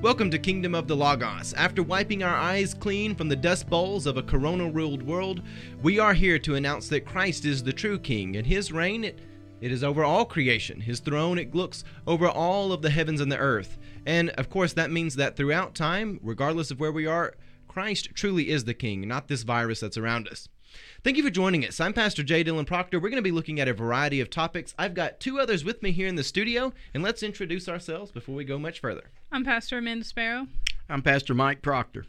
Welcome to Kingdom of the Logos. After wiping our eyes clean from the dust bowls of a corona ruled world, we are here to announce that Christ is the true King, and his reign, it, it is over all creation. His throne, it looks over all of the heavens and the earth. And of course, that means that throughout time, regardless of where we are, Christ truly is the King, not this virus that's around us. Thank you for joining us. I'm Pastor J. Dylan Proctor. We're going to be looking at a variety of topics. I've got two others with me here in the studio, and let's introduce ourselves before we go much further. I'm Pastor Amanda Sparrow. I'm Pastor Mike Proctor.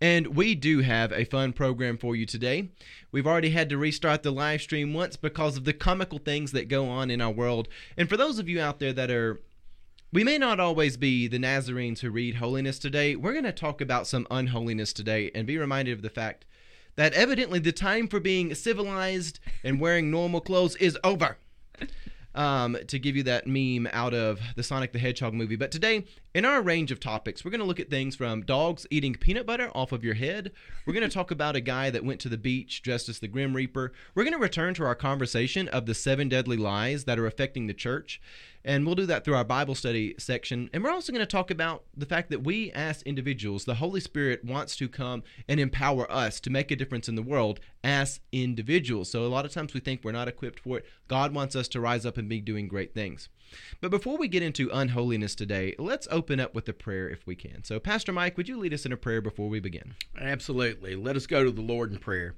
And we do have a fun program for you today. We've already had to restart the live stream once because of the comical things that go on in our world. And for those of you out there that are we may not always be the Nazarenes who read holiness today. We're going to talk about some unholiness today and be reminded of the fact that evidently the time for being civilized and wearing normal clothes is over. Um, to give you that meme out of the Sonic the Hedgehog movie. But today, in our range of topics, we're going to look at things from dogs eating peanut butter off of your head. We're going to talk about a guy that went to the beach dressed as the Grim Reaper. We're going to return to our conversation of the seven deadly lies that are affecting the church. And we'll do that through our Bible study section. And we're also going to talk about the fact that we, as individuals, the Holy Spirit wants to come and empower us to make a difference in the world as individuals. So a lot of times we think we're not equipped for it. God wants us to rise up and be doing great things. But before we get into unholiness today, let's open up with a prayer if we can. So, Pastor Mike, would you lead us in a prayer before we begin? Absolutely. Let us go to the Lord in prayer.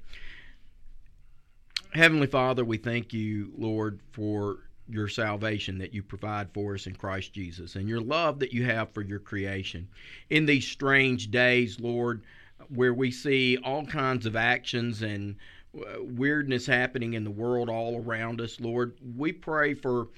Heavenly Father, we thank you, Lord, for your salvation that you provide for us in Christ Jesus and your love that you have for your creation. In these strange days, Lord, where we see all kinds of actions and uh, weirdness happening in the world all around us, Lord, we pray for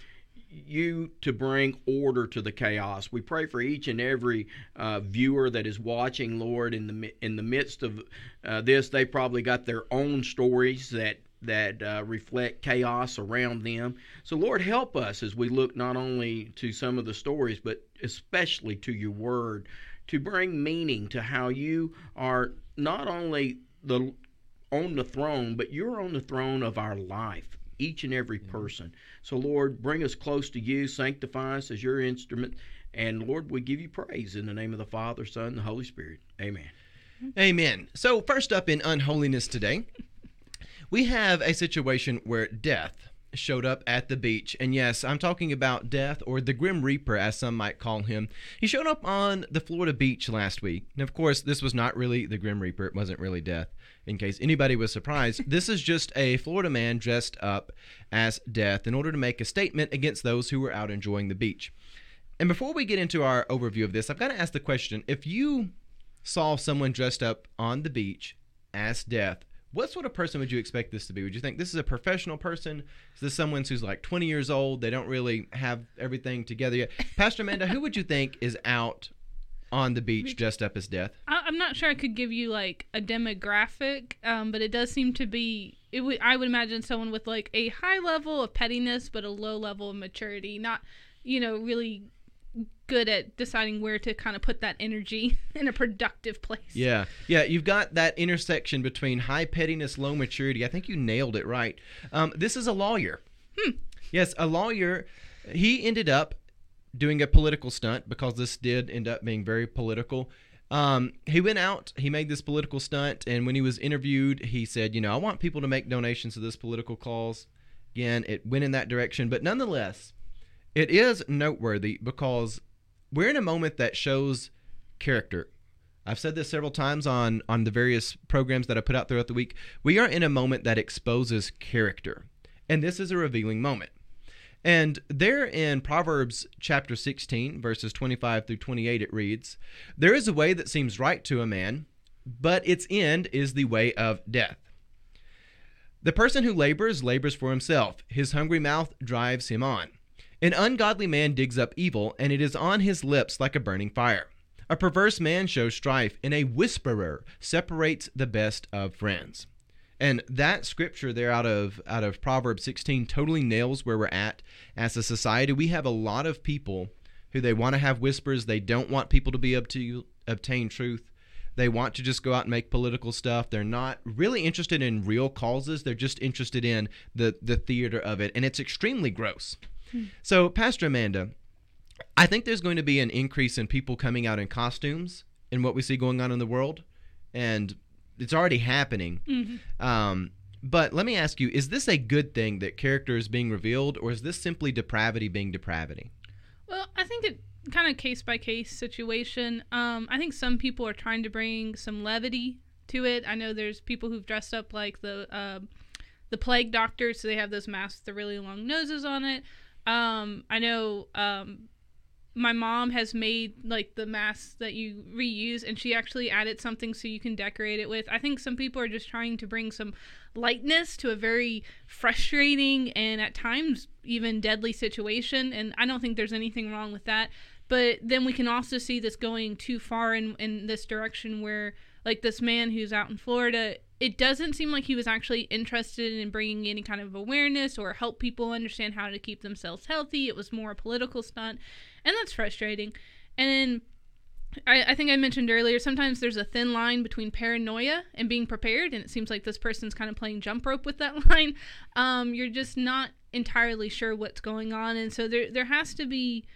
you to bring order to the chaos. We pray for each and every uh, viewer that is watching, Lord. In the in the midst of uh, this, they probably got their own stories that that uh, reflect chaos around them. So, Lord, help us as we look not only to some of the stories, but especially to your word, to bring meaning to how you are not only the on the throne, but you're on the throne of our life, each and every person. So, Lord, bring us close to you, sanctify us as your instrument. And Lord, we give you praise in the name of the Father, Son, and the Holy Spirit. Amen. Amen. So, first up in unholiness today, we have a situation where death showed up at the beach. And yes, I'm talking about Death, or the Grim Reaper, as some might call him. He showed up on the Florida beach last week. And of course, this was not really the Grim Reaper, it wasn't really Death, in case anybody was surprised. this is just a Florida man dressed up as Death in order to make a statement against those who were out enjoying the beach. And before we get into our overview of this, I've got to ask the question if you saw someone dressed up on the beach as Death, what sort of person would you expect this to be? Would you think this is a professional person? Is this someone who's like 20 years old? They don't really have everything together yet. Pastor Amanda, who would you think is out on the beach dressed up as death? I, am not sure I could give you like a demographic, um, but it does seem to be. It would I would imagine someone with like a high level of pettiness, but a low level of maturity. Not, you know, really good at deciding where to kind of put that energy in a productive place. Yeah. Yeah, you've got that intersection between high pettiness, low maturity. I think you nailed it right. Um, this is a lawyer. Hmm. Yes, a lawyer. He ended up doing a political stunt because this did end up being very political. Um, he went out, he made this political stunt, and when he was interviewed, he said, You know, I want people to make donations to this political cause. Again, it went in that direction, but nonetheless, it is noteworthy because we're in a moment that shows character. I've said this several times on on the various programs that I put out throughout the week. We are in a moment that exposes character. And this is a revealing moment. And there in Proverbs chapter 16, verses 25 through 28, it reads There is a way that seems right to a man, but its end is the way of death. The person who labors, labors for himself. His hungry mouth drives him on. An ungodly man digs up evil, and it is on his lips like a burning fire. A perverse man shows strife, and a whisperer separates the best of friends. And that scripture there out of out of Proverbs 16 totally nails where we're at as a society. We have a lot of people who they want to have whispers. They don't want people to be able to obtain truth. They want to just go out and make political stuff. They're not really interested in real causes. They're just interested in the the theater of it, and it's extremely gross. So, Pastor Amanda, I think there's going to be an increase in people coming out in costumes in what we see going on in the world, and it's already happening. Mhm. Um, but let me ask you: Is this a good thing that character is being revealed, or is this simply depravity being depravity? Well, I think it kind of case by case situation. Um, I think some people are trying to bring some levity to it. I know there's people who've dressed up like the uh, the plague doctors, so they have those masks with the really long noses on it. Um, I know um, my mom has made like the masks that you reuse, and she actually added something so you can decorate it with. I think some people are just trying to bring some lightness to a very frustrating and at times even deadly situation, and I don't think there's anything wrong with that. But then we can also see this going too far in in this direction where like this man who's out in Florida, it doesn't seem like he was actually interested in bringing any kind of awareness or help people understand how to keep themselves healthy. It was more a political stunt, and that's frustrating. And I, I think I mentioned earlier, sometimes there's a thin line between paranoia and being prepared, and it seems like this person's kind of playing jump rope with that line. Um, you're just not entirely sure what's going on, and so there there has to be.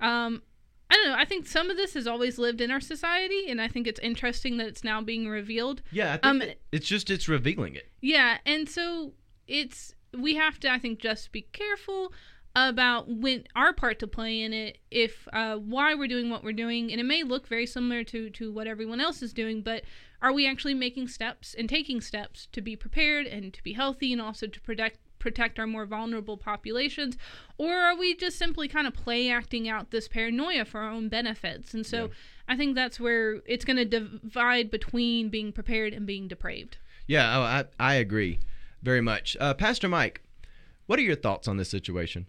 Um, I don't know. I think some of this has always lived in our society, and I think it's interesting that it's now being revealed. Yeah, I think Um, it's just it's revealing it. Yeah, and so it's we have to, I think, just be careful about when our part to play in it. If uh, why we're doing what we're doing, and it may look very similar to to what everyone else is doing, but are we actually making steps and taking steps to be prepared and to be healthy, and also to protect protect our more vulnerable populations or are we just simply kind of play acting out this paranoia for our own benefits and so Yeah. i think that's where it's going to divide between being prepared and being depraved Yeah, oh, I I agree very much. Uh, Pastor Mike, what are your thoughts on this situation?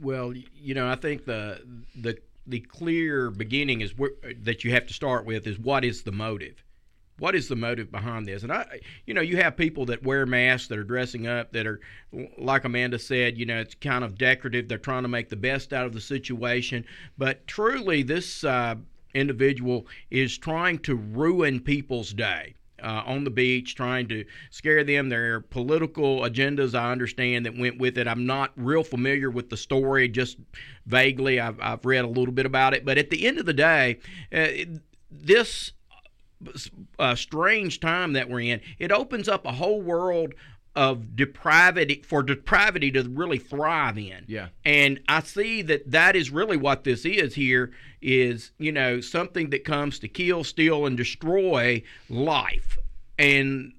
Well, you know, I think the the the clear beginning is where, that you have to start with is what is the motive? What is the motive behind this? And I, you know, you have people that wear masks that are dressing up that are, like Amanda said, you know, it's kind of decorative. They're trying to make the best out of the situation, but truly, this uh, individual is trying to ruin people's day uh, on the beach, trying to scare them. There are political agendas, I understand, that went with it. I'm not real familiar with the story, just vaguely. I've, I've read a little bit about it. But at the end of the day, uh, this uh, strange time that we're in, it opens up a whole world of depravity for depravity to really thrive in. Yeah. and i see that that is really what this is here is you know something that comes to kill steal and destroy life. And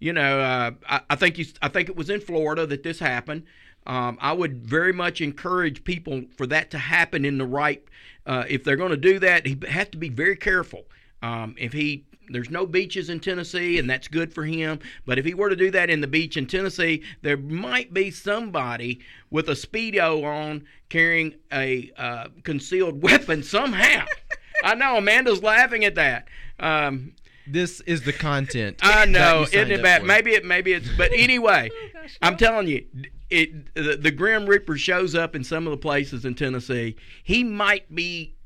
you know uh, I, I think you, i think it was in florida that this happened. Um, i would very much encourage people for that to happen in the right uh, if they're going to do that he have to be very careful um, if he there's no beaches in Tennessee, and that's good for him. But if he were to do that in the beach in Tennessee, there might be somebody with a speedo on carrying a uh, concealed weapon somehow. I know Amanda's laughing at that. Um, This is the content. I know, you isn't signed it bad? for. Maybe it, maybe it's. But anyway, Oh, gosh, I'm no. telling you, it the, the Grim Reaper shows up in some of the places in Tennessee. He might be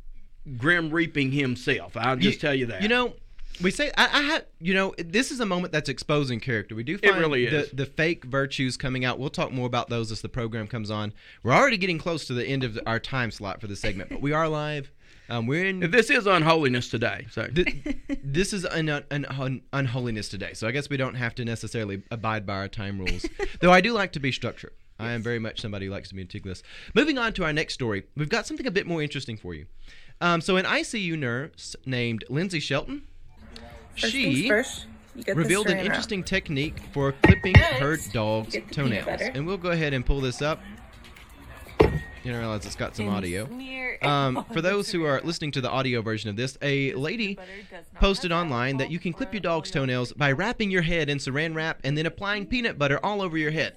Grim Reaping himself. I'll just tell you that. You know, we say I, I have. You know, this is a moment that's exposing character. We do find really the is. the fake virtues coming out. We'll talk more about those as the program comes on. We're already getting close to the end of our time slot for the segment, but we are live. Um, we're in. this is unholiness today. So th- this is an, an, unholiness today, so I guess we don't have to necessarily abide by our time rules. Though I do like to be structured. I am very much somebody who likes to be meticulous. Moving on to our next story, we've got something a bit more interesting for you. Um, so, an ICU nurse named Lindsay Shelton, First she first, you get the revealed an strainer out. interesting technique for clipping Next, her dog's get the peanut toenails. And we'll go ahead and pull this up. You don't realize it's got some audio. Um, for those who are listening to the audio version of this, a lady posted online that you can clip your dog's toenails by wrapping your head in saran wrap and then applying peanut butter all over your head.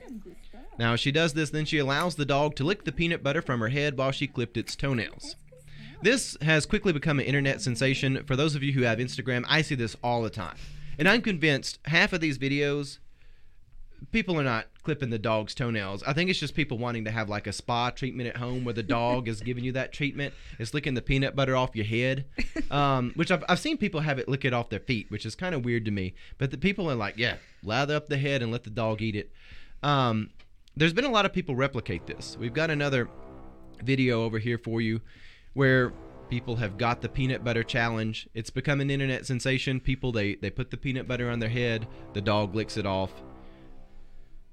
Now, as she does this, then she allows the dog to lick the peanut butter from her head while she clipped its toenails. This has quickly become an internet sensation. For those of you who have Instagram, I see this all the time. And I'm convinced half of these videos, people are not clipping the dog's toenails. I think it's just people wanting to have like a spa treatment at home where the dog is giving you that treatment. It's licking the peanut butter off your head, um, which I've, I've seen people have it lick it off their feet, which is kind of weird to me. But the people are like, yeah, lather up the head and let the dog eat it. Um, there's been a lot of people replicate this. We've got another video over here for you where people have got the peanut butter challenge. It's become an internet sensation. People they they put the peanut butter on their head, the dog licks it off.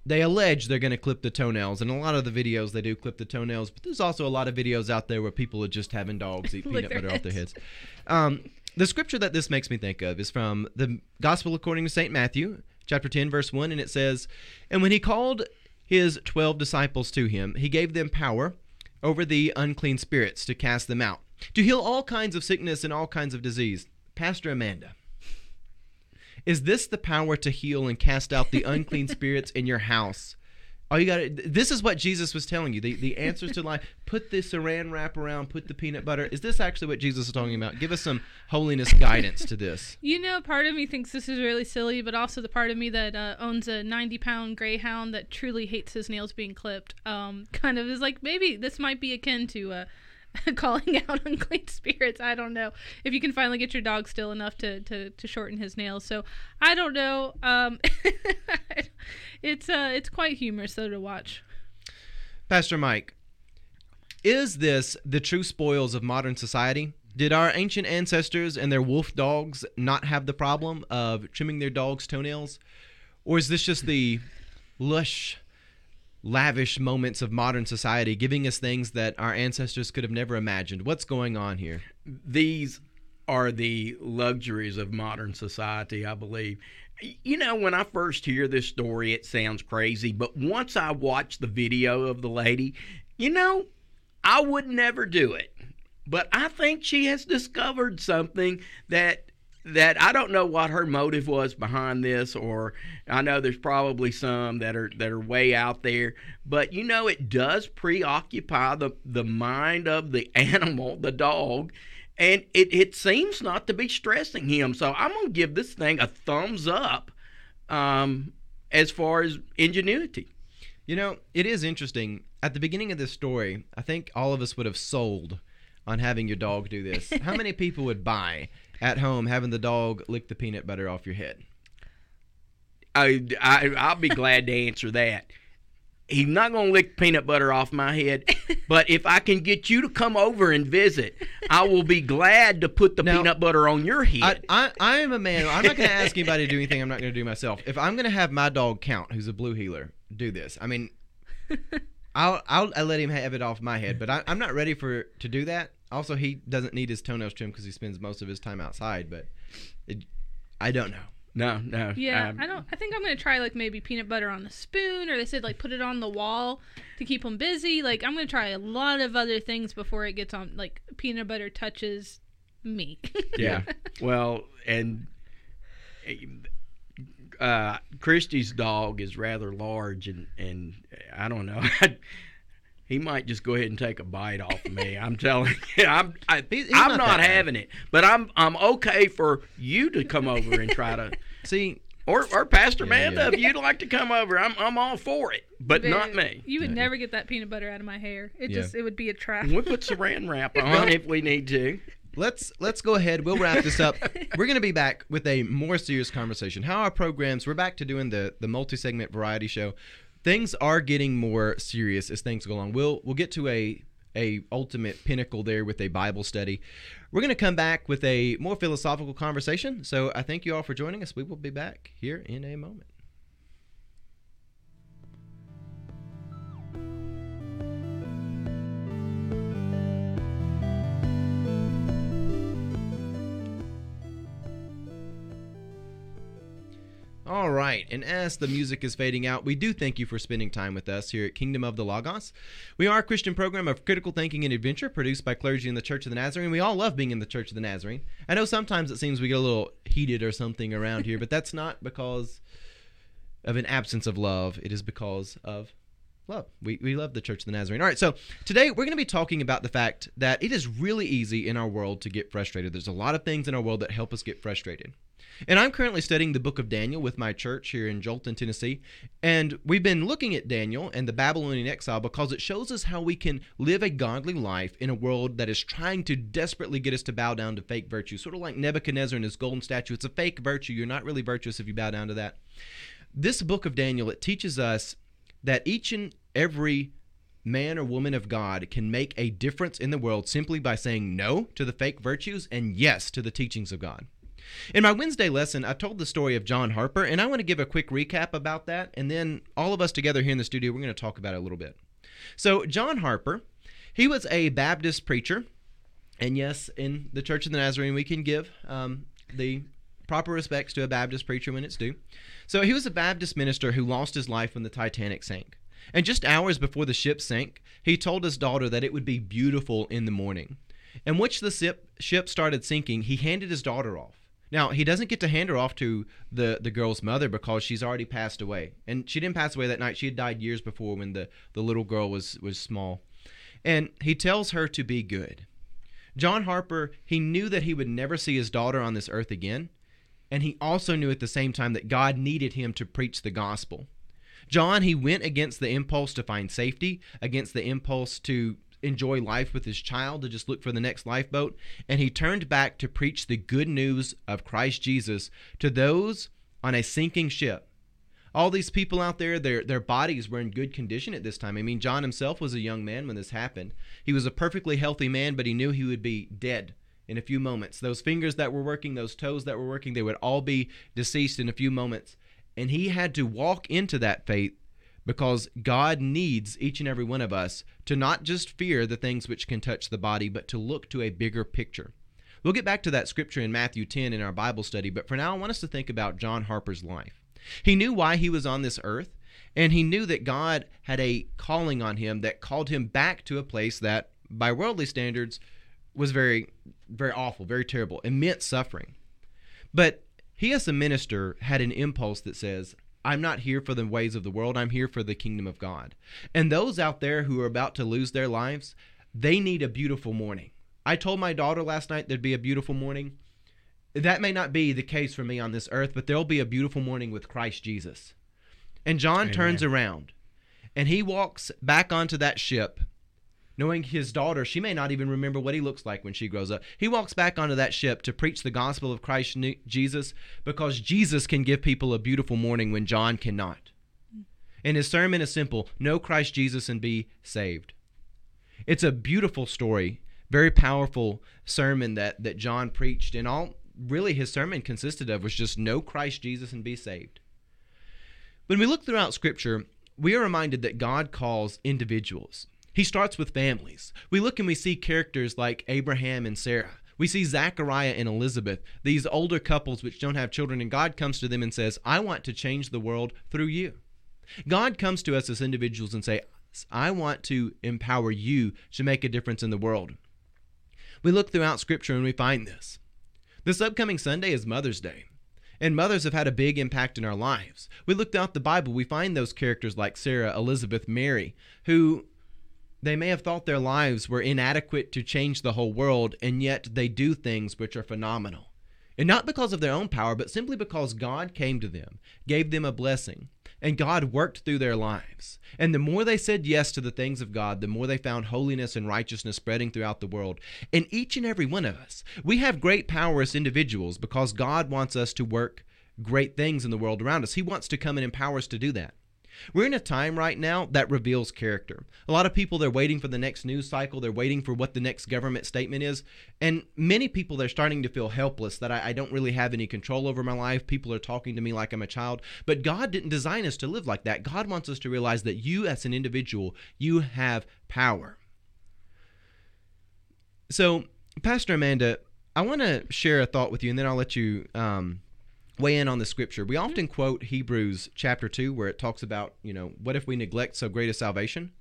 They allege they're going to clip the toenails, and a lot of the videos they do clip the toenails. But there's also a lot of videos out there where people are just having dogs eat peanut butter off their heads. heads. Um, the scripture that this makes me think of is from the Gospel according to St. Matthew, chapter 10, verse 1, and it says, And when he called his twelve disciples to him, he gave them power over the unclean spirits to cast them out, to heal all kinds of sickness and all kinds of disease. Pastor Amanda, is this the power to heal and cast out the unclean spirits in your house? All you got this is what Jesus was telling you. The the answers to life. Put the saran wrap around, put the peanut butter. Is this actually what Jesus is talking about? Give us some holiness guidance to this. You know, part of me thinks this is really silly, but also the part of me that uh, owns a 90 pound greyhound that truly hates his nails being clipped um, kind of is like, maybe this might be akin to uh, calling out unclean spirits. I don't know. If you can finally get your dog still enough to, to, to shorten his nails. So I don't know. Um, it's, uh, it's quite humorous, though, to watch. Pastor Mike, is this the true spoils of modern society? Did our ancient ancestors and their wolf dogs not have the problem of trimming their dogs' toenails? Or is this just the lush, lavish moments of modern society giving us things that our ancestors could have never imagined? What's going on here? these are the luxuries of modern society, I believe. You know, when I first hear this story, it sounds crazy, but once I watch the video of the lady, you know, I would never do it. But I think she has discovered something that that I don't know what her motive was behind this or I know there's probably some that are that are way out there but you know it does preoccupy the the mind of the animal the dog and it, it seems not to be stressing him so I'm gonna give this thing a thumbs up um, as far as ingenuity You know, it is interesting. At the beginning of this story, I think all of us would have sold on having your dog do this. How many people would buy at home having the dog lick the peanut butter off your head? I, I I'll be glad to answer that. He's not going to lick peanut butter off my head, but if I can get you to come over and visit, I will be glad to put the Now, peanut butter on your I, head. I, I am a man. I'm not going to ask anybody to do anything I'm not going to do myself. If I'm going to have my dog count, who's a blue heeler, do this. I mean, I'll, I'll, I'll let him have it off my head, but I, I'm not ready for to do that. Also, he doesn't need his toenails trimmed because he spends most of his time outside. But it, I don't know. no, no. Yeah, um, I don't. I think I'm gonna try like maybe peanut butter on the spoon, or they said like put it on the wall to keep them busy. Like I'm gonna try a lot of other things before it gets on. Like peanut butter touches me. yeah. well, and uh, Christy's dog is rather large, and and I don't know. he might just go ahead and take a bite off of me. I'm telling you, I'm I, He's- he's I'm not not, that bad. having it. But I'm I'm okay for you to come over and try to. See, Or, or Pastor Yeah, Amanda, yeah. if you'd like to come over, I'm I'm all for it, but not me. You would Yeah. never get that peanut butter out of my hair. It Yeah. just it would be a trap. We put Saran wrap on if we need to. let's let's go ahead. We'll wrap this up. We're gonna be back with a more serious conversation. How our programs. We're back to doing the the multi segment variety show. Things are getting more serious as things go along. We'll we'll get to a a ultimate pinnacle there with a Bible study. We're gonna come back with a more philosophical conversation. So I thank you all for joining us. We will be back here in a moment. All right, and as the music is fading out, we do thank you for spending time with us here at Kingdom of the Logos. We are a Christian program of critical thinking and adventure produced by clergy in the Church of the Nazarene. We all love being in the Church of the Nazarene. I know sometimes it seems we get a little heated or something around here, but that's not because of an absence of love. It is because of love. We, we love the Church of the Nazarene. All right, so today we're going to be talking about the fact that it is really easy in our world to get frustrated. There's a lot of things in our world that help us get frustrated. And I'm currently studying the book of Daniel with my church here in Jolton, Tennessee. And we've been looking at Daniel and the Babylonian exile because it shows us how we can live a godly life in a world that is trying to desperately get us to bow down to fake virtue. Sort of like Nebuchadnezzar and his golden statue. It's a fake virtue. You're not really virtuous if you bow down to that. This book of Daniel, it teaches us that each and every man or woman of God can make a difference in the world simply by saying no to the fake virtues and yes to the teachings of God. In my Wednesday lesson, I told the story of John Harper, and I want to give a quick recap about that, and then all of us together here in the studio, we're going to talk about it a little bit. So, John Harper, he was a Baptist preacher, and yes, in the Church of the Nazarene, we can give um, the proper respects to a Baptist preacher when it's due. So, he was a Baptist minister who lost his life when the Titanic sank. And just hours before the ship sank, he told his daughter that it would be beautiful in the morning. And once the ship, ship started sinking, he handed his daughter off. Now, he doesn't get to hand her off to the, the girl's mother because she's already passed away. And she didn't pass away that night. She had died years before when the, the little girl was, was small. And he tells her to be good. John Harper, he knew that he would never see his daughter on this earth again. And he also knew at the same time that God needed him to preach the gospel. John, he went against the impulse to find safety, against the impulse to enjoy life with his child, to just look for the next lifeboat. And he turned back to preach the good news of Christ Jesus to those on a sinking ship. All these people out there, their, their bodies were in good condition at this time. I mean, John himself was a young man when this happened. He was a perfectly healthy man, but he knew he would be dead in a few moments. Those fingers that were working, those toes that were working, they would all be deceased in a few moments. And he had to walk into that faith because God needs each and every one of us to not just fear the things which can touch the body, but to look to a bigger picture. We'll get back to that scripture in Matthew 10 in our Bible study, but for now, I want us to think about John Harper's life. He knew why he was on this earth, and he knew that God had a calling on him that called him back to a place that, by worldly standards, was very, very awful, very terrible, immense suffering. But he, as a minister, had an impulse that says, I'm not here for the ways of the world. I'm here for the kingdom of God. And those out there who are about to lose their lives, they need a beautiful morning. I told my daughter last night there'd be a beautiful morning. That may not be the case for me on this earth, but there'll be a beautiful morning with Christ Jesus. And John Amen. turns around and he walks back onto that ship knowing his daughter, she may not even remember what he looks like when she grows up. He walks back onto that ship to preach the gospel of Christ Jesus because Jesus can give people a beautiful morning when John cannot. And his sermon is simple know Christ Jesus and be saved. It's a beautiful story, very powerful sermon that, that John preached, and all really his sermon consisted of was just know Christ Jesus and be saved. When we look throughout Scripture, we are reminded that God calls individuals. He starts with families. We look and we see characters like Abraham and Sarah. We see Zachariah and Elizabeth, these older couples which don't have children, and God comes to them and says, I want to change the world through you. God comes to us as individuals and say, I want to empower you to make a difference in the world. We look throughout Scripture and we find this. This upcoming Sunday is Mother's Day. And mothers have had a big impact in our lives. We look throughout the Bible, we find those characters like Sarah, Elizabeth, Mary, who they may have thought their lives were inadequate to change the whole world, and yet they do things which are phenomenal. And not because of their own power, but simply because God came to them, gave them a blessing, and God worked through their lives. And the more they said yes to the things of God, the more they found holiness and righteousness spreading throughout the world. And each and every one of us, we have great power as individuals because God wants us to work great things in the world around us. He wants to come and empower us to do that. We're in a time right now that reveals character. A lot of people they're waiting for the next news cycle, they're waiting for what the next government statement is, and many people they're starting to feel helpless that I, I, don't really have any control over my life. People are talking to me like I'm a child, but God didn't design us to live like that. God wants us to realize that you, as an individual, you have power. So, Pastor Amanda, I want to share a thought with you, and then I'll let you. Um, weigh in on the scripture. We mm-hmm. often quote Hebrews chapter 2 where it talks about, you know, what if we neglect so great a salvation?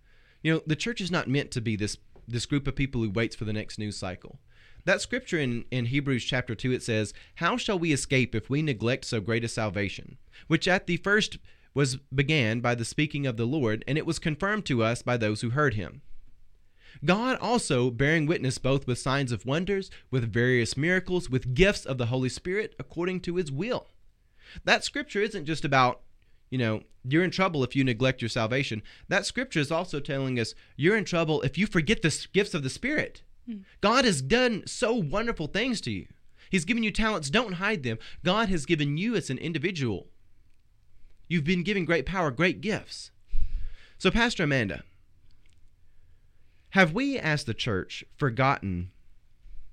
You know, the church is not meant to be this this group of people who waits for the next news cycle. That scripture in, in Hebrews chapter 2 it says, "How shall we escape if we neglect so great a salvation, which at the first was began by the speaking of the Lord, and it was confirmed to us by those who heard him." God also bearing witness both with signs of wonders, with various miracles, with gifts of the Holy Spirit according to his will. That scripture isn't just about, you know, you're in trouble if you neglect your salvation. That scripture is also telling us you're in trouble if you forget the gifts of the Spirit. Hmm. God has done so wonderful things to you. He's given you talents, don't hide them. God has given you as an individual. You've been given great power, great gifts. So, Pastor Amanda, Have we, as the church, forgotten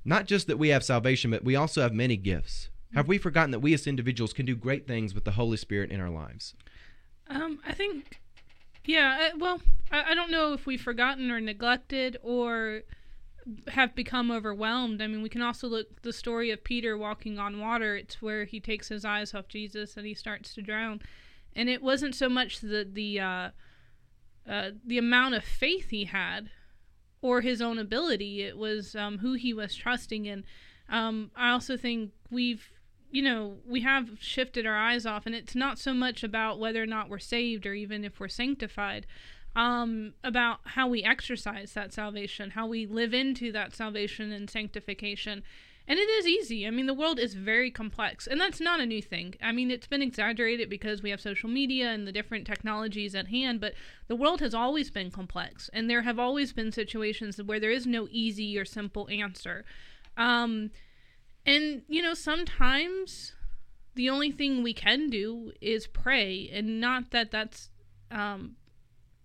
not just that we have salvation, but we also have many gifts? Have we forgotten that we as individuals can do great things with the Holy Spirit in our lives? Um, I think, yeah. uh, Well, I, I don't know if we've forgotten or neglected or have become overwhelmed. I mean, we can also look the story of Peter walking on water. It's where he takes his eyes off Jesus and he starts to drown. And it wasn't so much the the uh, uh, the amount of faith he had or his own ability. It was um, who he was trusting in. Um, I also think we've you know, we have shifted our eyes off, and it's not so much about whether or not we're saved or even if we're sanctified, um, about how we exercise that salvation, how we live into that salvation and sanctification. And it is easy. I mean, the world is very complex, and that's not a new thing. I mean, it's been exaggerated because we have social media and the different technologies at hand, but the world has always been complex, and there have always been situations where there is no easy or simple answer. Um, and, you know, sometimes the only thing we can do is pray, and not that that's um,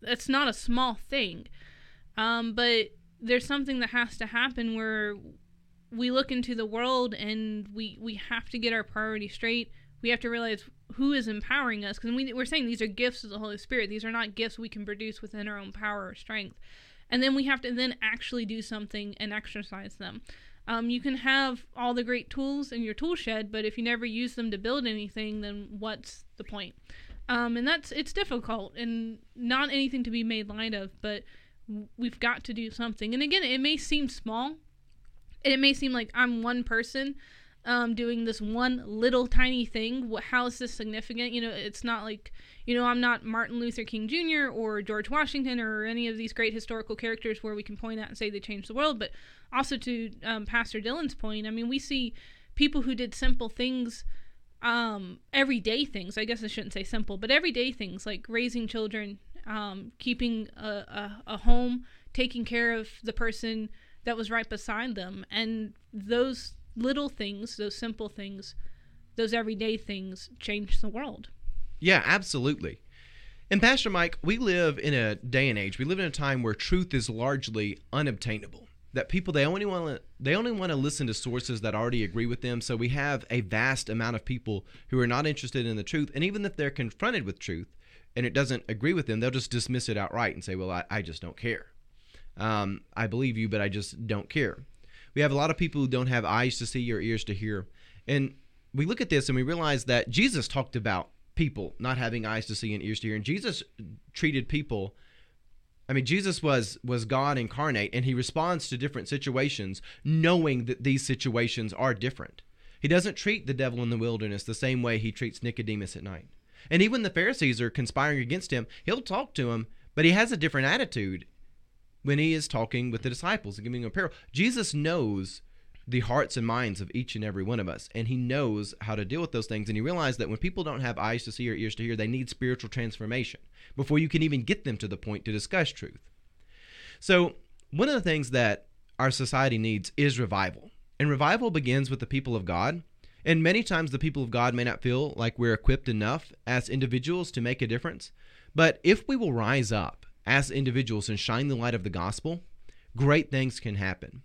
that's not a small thing. Um, but there's something that has to happen where we look into the world and we we have to get our priorities straight. We have to realize who is empowering us because we, we're saying these are gifts of the Holy Spirit. These are not gifts we can produce within our own power or strength. And then we have to then actually do something and exercise them. Um, you can have all the great tools in your tool shed, but if you never use them to build anything, then what's the point? Um, and that's it's difficult and not anything to be made light of, but we've got to do something. And again, it may seem small, it may seem like I'm one person um, doing this one little tiny thing. How is this significant? You know, it's not like, you know, I'm not Martin Luther King Jr. or George Washington or any of these great historical characters where we can point out and say they changed the world. But also to um, Pastor Dylan's point, I mean, we see people who did simple things, um, everyday things. I guess I shouldn't say simple, but everyday things like raising children, um, keeping a, a, a home, taking care of the person that was right beside them. And those little things, those simple things, those everyday things change the world. Yeah, absolutely. And Pastor Mike, we live in a day and age. We live in a time where truth is largely unobtainable. That people they only want they only want to listen to sources that already agree with them. So we have a vast amount of people who are not interested in the truth, and even if they're confronted with truth and it doesn't agree with them, they'll just dismiss it outright and say, "Well, I, I just don't care." Um, I believe you, but I just don't care. We have a lot of people who don't have eyes to see or ears to hear. And we look at this and we realize that Jesus talked about people not having eyes to see and ears to hear. And Jesus treated people I mean Jesus was was God incarnate and he responds to different situations knowing that these situations are different. He doesn't treat the devil in the wilderness the same way he treats Nicodemus at night. And even the Pharisees are conspiring against him. He'll talk to him, but he has a different attitude when he is talking with the disciples and giving them a parable. Jesus knows the hearts and minds of each and every one of us, and he knows how to deal with those things. And he realized that when people don't have eyes to see or ears to hear, they need spiritual transformation before you can even get them to the point to discuss truth. So, one of the things that our society needs is revival. And revival begins with the people of God. And many times the people of God may not feel like we're equipped enough as individuals to make a difference. But if we will rise up as individuals and shine the light of the gospel, great things can happen.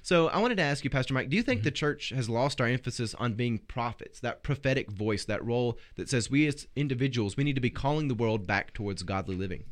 So I wanted to ask you, Pastor Mike, do you think mm-hmm. the church has lost our emphasis on being prophets, that prophetic voice, that role that says we as individuals, we need to be calling the world back towards godly living?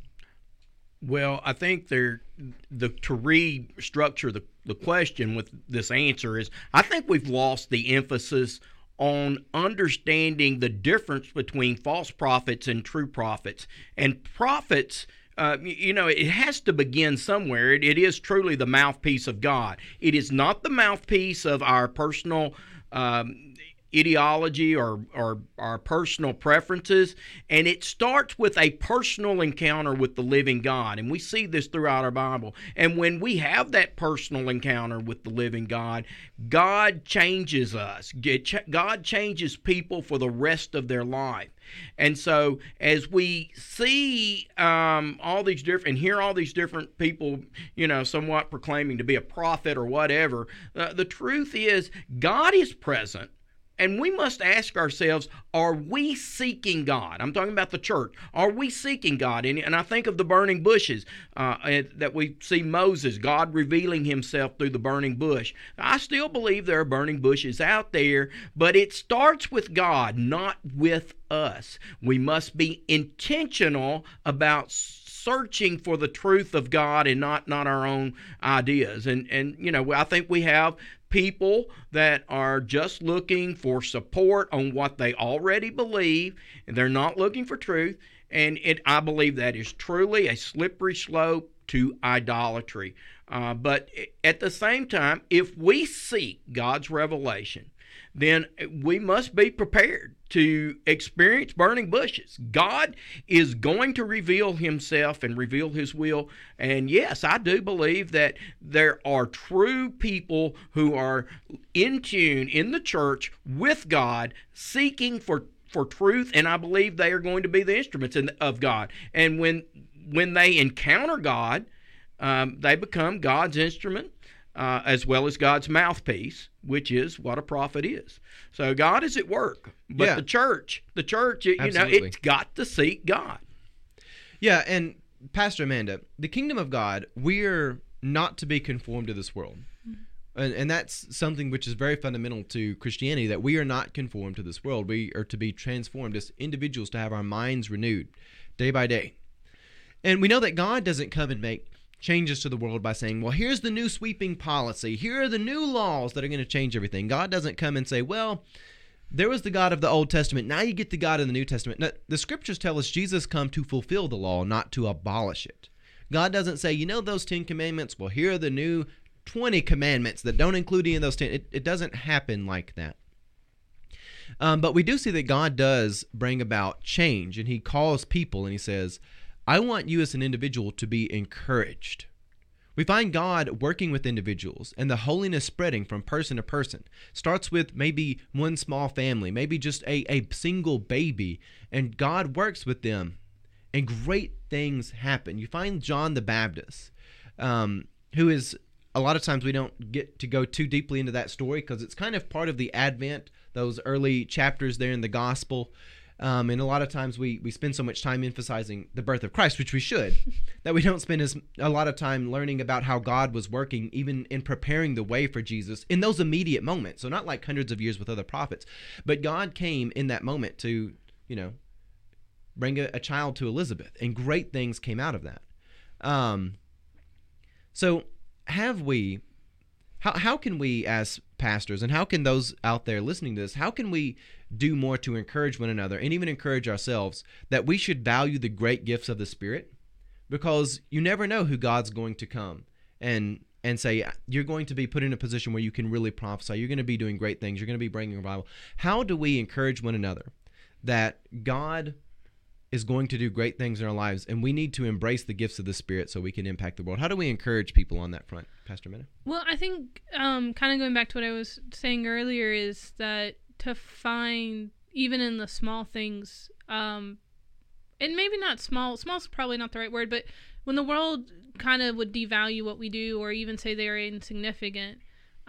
Well, I think there the to restructure the, the question with this answer is I think we've lost the emphasis on understanding the difference between false prophets and true prophets. And prophets uh, you know, it has to begin somewhere. It, it is truly the mouthpiece of God. It is not the mouthpiece of our personal um, ideology or, or our personal preferences. And it starts with a personal encounter with the living God. And we see this throughout our Bible. And when we have that personal encounter with the living God, God changes us. God changes people for the rest of their life. And so, as we see um, all these different and hear all these different people, you know, somewhat proclaiming to be a prophet or whatever, uh, the truth is God is present and we must ask ourselves, are we seeking God? I'm talking about the church. Are we seeking God? And, and I think of the burning bushes uh, that we see Moses, God revealing himself through the burning bush. I still believe there are burning bushes out there, but it starts with God, not with us. We must be intentional about searching for the truth of God and not not our own ideas. And and you know, I think we have people that are just looking for support on what they already believe and they're not looking for truth and it I believe that is truly a slippery slope to idolatry. Uh, but at the same time, if we seek God's revelation, then we must be prepared to experience burning bushes. God is going to reveal himself and reveal his will. And yes, I do believe that there are true people who are in tune in the church with God, seeking for for truth and I believe they are going to be the instruments in, of God. And when when they encounter God, um, they become God's instrument uh, as well as God's mouthpiece, which is what a prophet is. So God is at work, but Yeah. the church, the church, you know, it's got to seek God. Yeah, and Pastor Amanda, the kingdom of God, we're not to be conformed to this world. And, and that's something which is very fundamental to Christianity that we are not conformed to this world. We are to be transformed as individuals to have our minds renewed day by day. And we know that God doesn't come and make changes to the world by saying, well, here's the new sweeping policy. Here are the new laws that are going to change everything. God doesn't come and say, well, there was the God of the Old Testament. Now you get the God in the New Testament. No, the scriptures tell us Jesus come to fulfill the law, not to abolish it. God doesn't say, you know, those 10 commandments? Well, here are the new 20 commandments that don't include any of those 10. It, it doesn't happen like that. Um, but we do see that God does bring about change, and He calls people and He says, I want you as an individual to be encouraged. We find God working with individuals and the holiness spreading from person to person. Starts with maybe one small family, maybe just a, a single baby, and God works with them, and great things happen. You find John the Baptist, um, who is a lot of times we don't get to go too deeply into that story because it's kind of part of the Advent, those early chapters there in the Gospel. Um, and a lot of times we, we spend so much time emphasizing the birth of Christ, which we should, that we don't spend as a lot of time learning about how God was working, even in preparing the way for Jesus in those immediate moments. So not like hundreds of years with other prophets, but God came in that moment to, you know, bring a, a child to Elizabeth, and great things came out of that. Um, so have we? How how can we as pastors, and how can those out there listening to this, how can we do more to encourage one another and even encourage ourselves that we should value the great gifts of the Spirit, because you never know who God's going to come and and say you're going to be put in a position where you can really prophesy. You're going to be doing great things. You're going to be bringing revival. How do we encourage one another that God is going to do great things in our lives, and we need to embrace the gifts of the Spirit so we can impact the world. How do we encourage people on that front, Pastor Minna? Well, I think um, kind of going back to what I was saying earlier is that to find even in the small things, um, and maybe not small. Small's probably not the right word, but when the world kind of would devalue what we do or even say they're insignificant.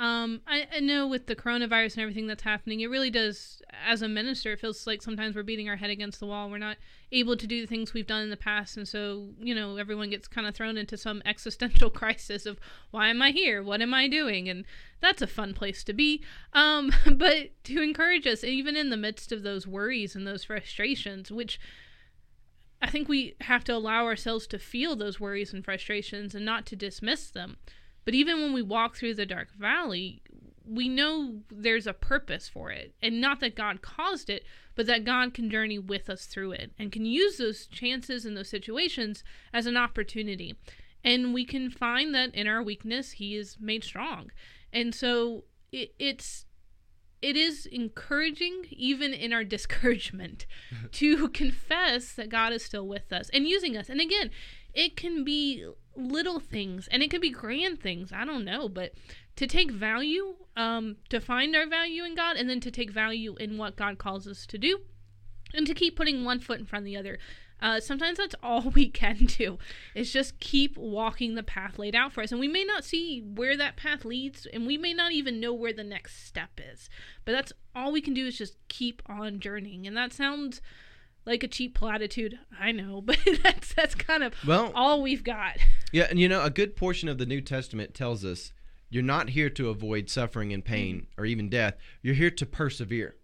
Um, I, I know with the coronavirus and everything that's happening, it really does, as a minister, it feels like sometimes we're beating our head against the wall. We're not able to do the things we've done in the past. And so, you know, everyone gets kind of thrown into some existential crisis of why am I here? What am I doing? And that's a fun place to be. Um, but to encourage us, even in the midst of those worries and those frustrations, which I think we have to allow ourselves to feel those worries and frustrations and not to dismiss them. But even when we walk through the dark valley, we know there's a purpose for it. And not that God caused it, but that God can journey with us through it and can use those chances and those situations as an opportunity. And we can find that in our weakness, He is made strong. And so it, it's it is encouraging even in our discouragement to confess that God is still with us and using us. And again, it can be little things and it could be grand things. I don't know, but to take value, um, to find our value in God, and then to take value in what God calls us to do, and to keep putting one foot in front of the other. Uh, sometimes that's all we can do is just keep walking the path laid out for us. And we may not see where that path leads, and we may not even know where the next step is. But that's all we can do is just keep on journeying. And that sounds like a cheap platitude, I know, but that's that's kind of Well- all we've got. Yeah, and you know, a good portion of the New Testament tells us you're not here to avoid suffering and pain or even death. You're here to persevere.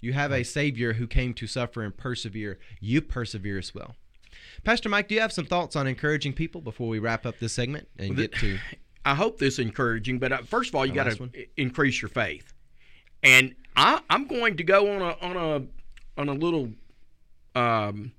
You have a Savior who came to suffer and persevere. You persevere as well. Pastor Mike, do you have some thoughts on encouraging people before we wrap up this segment and Well, the- get to? I hope this is encouraging, but uh, first of all, you got to increase your faith. And I, I'm going to go on a on a on a little um,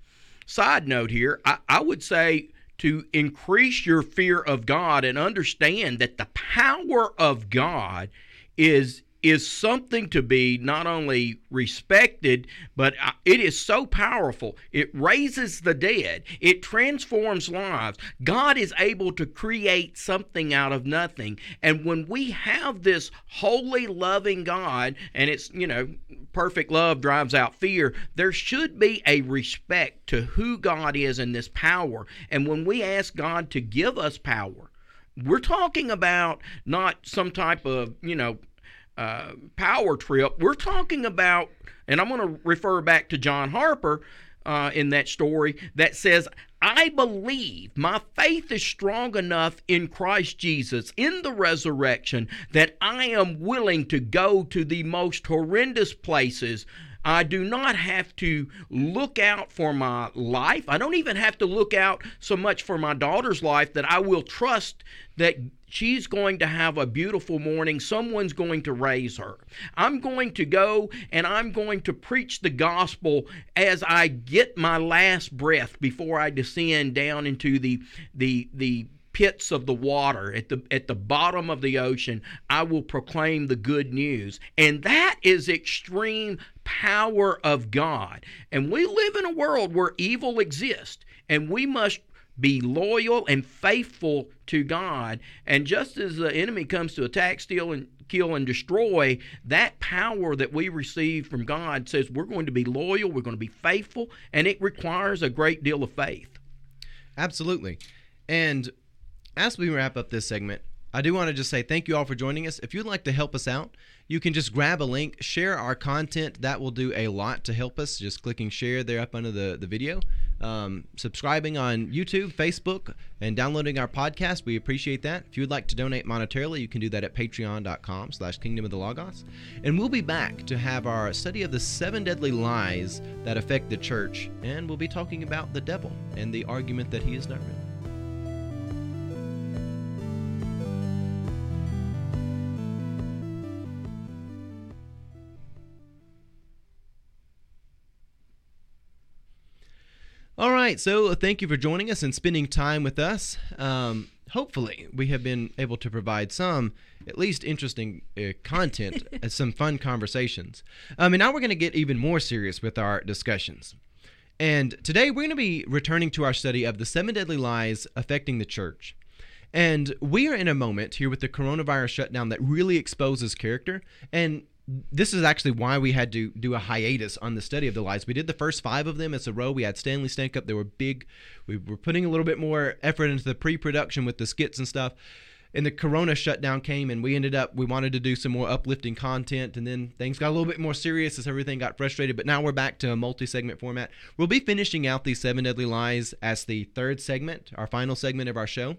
side note here. I, I would say to increase your fear of God and understand that the power of God is is something to be not only respected, but uh, it is so powerful. It raises the dead, it transforms lives. God is able to create something out of nothing. And when we have this holy, loving God, and it's, you know, perfect love drives out fear, there should be a respect to who God is and this power. And when we ask God to give us power, we're talking about not some type of, you know, uh, power trip. We're talking about, and I'm going to refer back to John Harper uh, in that story that says, I believe my faith is strong enough in Christ Jesus in the resurrection that I am willing to go to the most horrendous places. I do not have to look out for my life. I don't even have to look out so much for my daughter's life that I will trust that she's going to have a beautiful morning. Someone's going to raise her. I'm going to go and I'm going to preach the gospel as I get my last breath before I descend down into the the the pits of the water at the at the bottom of the ocean I will proclaim the good news and that is extreme power of God and we live in a world where evil exists and we must be loyal and faithful to God. And just as the enemy comes to attack, steal, and kill and destroy, that power that we receive from God says we're going to be loyal, we're going to be faithful, and it requires a great deal of faith. Absolutely. And as we wrap up this segment, I do want to just say thank you all for joining us. If you'd like to help us out, you can just grab a link, share our content. That will do a lot to help us. Just clicking share there up under the, the video. Um, subscribing on YouTube, Facebook, and downloading our podcast. We appreciate that. If you would like to donate monetarily, you can do that at patreon.com slash kingdom of the logos. And we'll be back to have our study of the seven deadly lies that affect the church. And we'll be talking about the devil and the argument that he is not real. All right, so thank you for joining us and spending time with us. Um, hopefully, we have been able to provide some, at least interesting uh, content and some fun conversations. Um, and now we're going to get even more serious with our discussions. And today we're going to be returning to our study of the seven deadly lies affecting the church. And we are in a moment here with the coronavirus shutdown that really exposes character. And this is actually why we had to do a hiatus on the study of the lies. We did the first five of them as a row. We had Stanley Stankup. They were big. We were putting a little bit more effort into the pre-production with the skits and stuff. And the Corona shutdown came, and we ended up we wanted to do some more uplifting content, and then things got a little bit more serious as everything got frustrated. But now we're back to a multi-segment format. We'll be finishing out these seven deadly lies as the third segment, our final segment of our show.